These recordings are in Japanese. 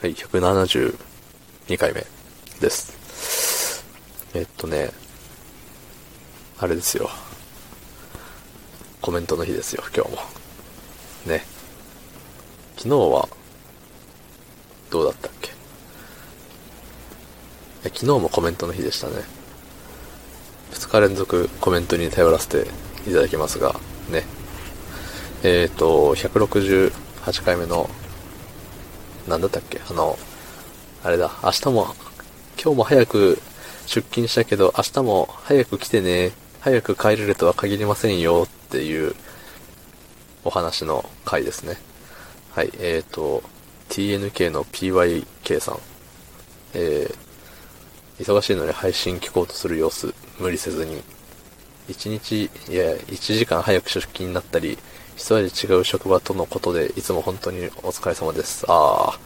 はい、172回目です。えっとね、あれですよ。コメントの日ですよ、今日も。ね。昨日は、どうだったっけ？昨日もコメントの日でしたね。2日連続コメントに頼らせていただきますが、ね。えっ、と、168回目の、なんだったっけ？あの、あれだ、明日も、今日も早く出勤したけど、明日も早く来てね、早く帰れるとは限りませんよっていうお話の回ですね。はい、えっ、と、TNK の PYK さん。えー、忙しいのに配信聞こうとする様子、無理せずに。1日、いや、1時間早く出勤になったり、一味違う職場とのことで、いつも本当にお疲れ様です。あ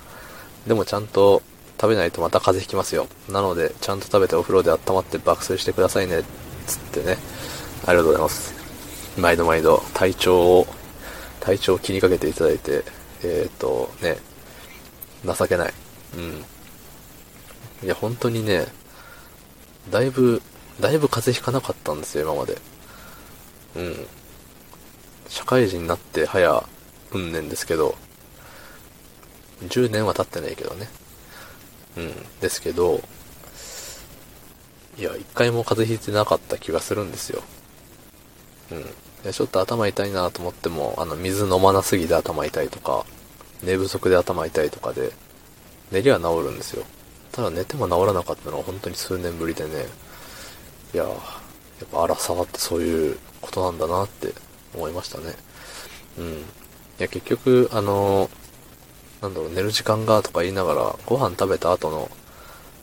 ー。でもちゃんと食べないとまた風邪ひきますよ。なので、ちゃんと食べてお風呂で温まって爆睡してくださいね。つってね。ありがとうございます。毎度毎度、体調を、体調を気にかけていただいて、えっ、ー、と、ね、情けない。うん。いや、本当にね、だいぶ、だいぶ風邪ひかなかったんですよ、今まで。うん。社会人になって早、うん年ですけど、10年は経ってないけどね。うん。ですけど、いや、一回も風邪ひいてなかった気がするんですよ。うん。でちょっと頭痛いなと思っても、あの、水飲まなすぎて頭痛いとか、寝不足で頭痛いとかで、寝りは治るんですよ。ただ寝ても治らなかったのは本当に数年ぶりでね、いや、やっぱ荒さってそういうことなんだなって思いましたね。うん。いや、結局、あの、なんだろう、寝る時間がとか言いながら、ご飯食べた後の、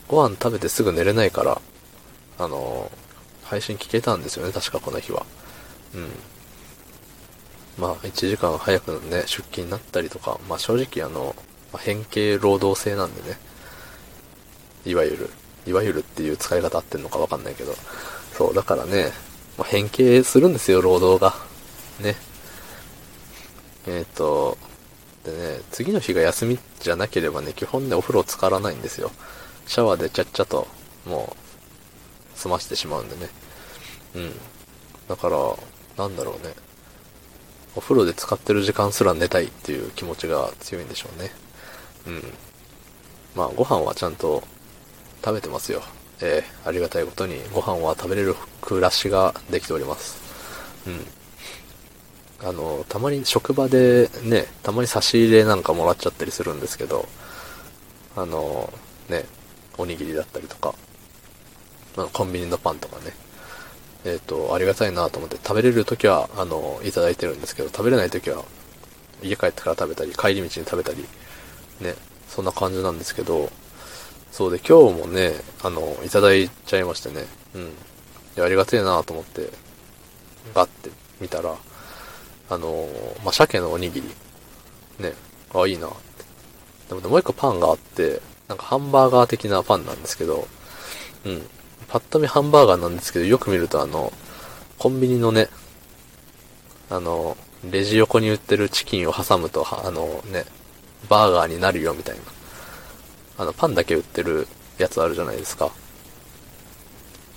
ご飯食べてすぐ寝れないから、あの、配信聞けたんですよね、確かこの日は。うん。まあ、1時間早くね、出勤になったりとか、まあ正直あの、変形労働制なんでね、いわゆる、いわゆるっていう使い方合ってんのかわかんないけど、そう、だからね、まあ、変形するんですよ、労働が。ね。えっ、ー、と、でね、次の日が休みじゃなければね、基本ね、お風呂浸からないんですよ。シャワーでちゃっちゃと、もう、済ましてしまうんでね。うん。だから、なんだろうね。お風呂で使ってる時間すら寝たいっていう気持ちが強いんでしょうね。うん。まあ、ご飯はちゃんと食べてますよ。えー、ありがたいことにご飯は食べれる暮らしができております。うん。あの、たまに職場でね、たまに差し入れなんかもらっちゃったりするんですけど、あの、ね、おにぎりだったりとか、あのコンビニのパンとかね、えっ、ー、と、ありがたいなと思って食べれるときは、あの、いただいてるんですけど、食べれないときは、家帰ってから食べたり、帰り道に食べたり、ね、そんな感じなんですけど、そうで、今日もね、あの、いただいちゃいましてね、うん。いや、ありがてえなと思って、ガッて見たら、あの、まあ、鮭のおにぎり、ね、あ、いいなって。でも、もう一個パンがあって、なんかハンバーガー的なパンなんですけど、うん。パッと見ハンバーガーなんですけど、よく見るとあの、コンビニのね、あの、レジ横に売ってるチキンを挟むと、あのね、バーガーになるよみたいな。あの、パンだけ売ってるやつあるじゃないですか。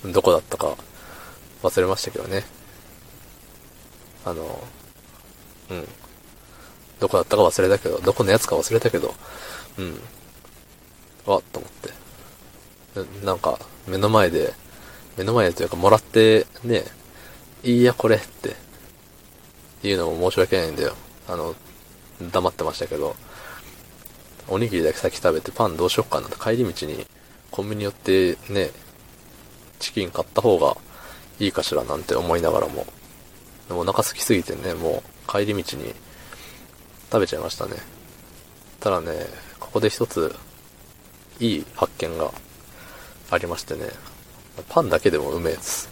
どこだったか忘れましたけどね。あの、うん。どこだったか忘れたけど、どこのやつか忘れたけど、うん。わっと思って。なんか、目の前で、目の前でというか、もらって、ね、いいや、これって、言うのも申し訳ないんだよ。あの、黙ってましたけど、おにぎりだけ先食べてパンどうしよっかなって帰り道にコンビニ寄ってね、チキン買った方がいいかしらなんて思いながらも、でもお腹空きすぎてね、もう帰り道に食べちゃいましたね。ただね、ここで一ついい発見がありましてね、パンだけでもうめえです。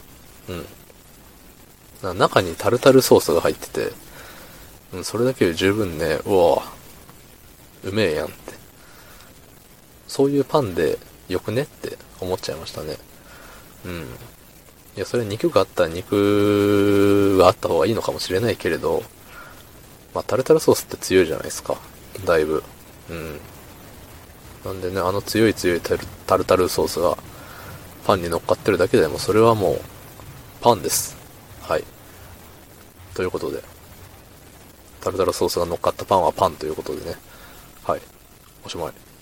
うん。中にタルタルソースが入ってて、うん、それだけで十分ね、うわうめえやん。そういうパンでよくねって思っちゃいましたね。うん。いや、それ肉があったら肉があった方がいいのかもしれないけれど、まあ、タルタルソースって強いじゃないですか。だいぶ。うん。なんでね、あの強い強いタルタルタルソースがパンに乗っかってるだけでも、それはもう、パンです。はい。ということで、タルタルソースが乗っかったパンはパンということでね。はい。おしまい。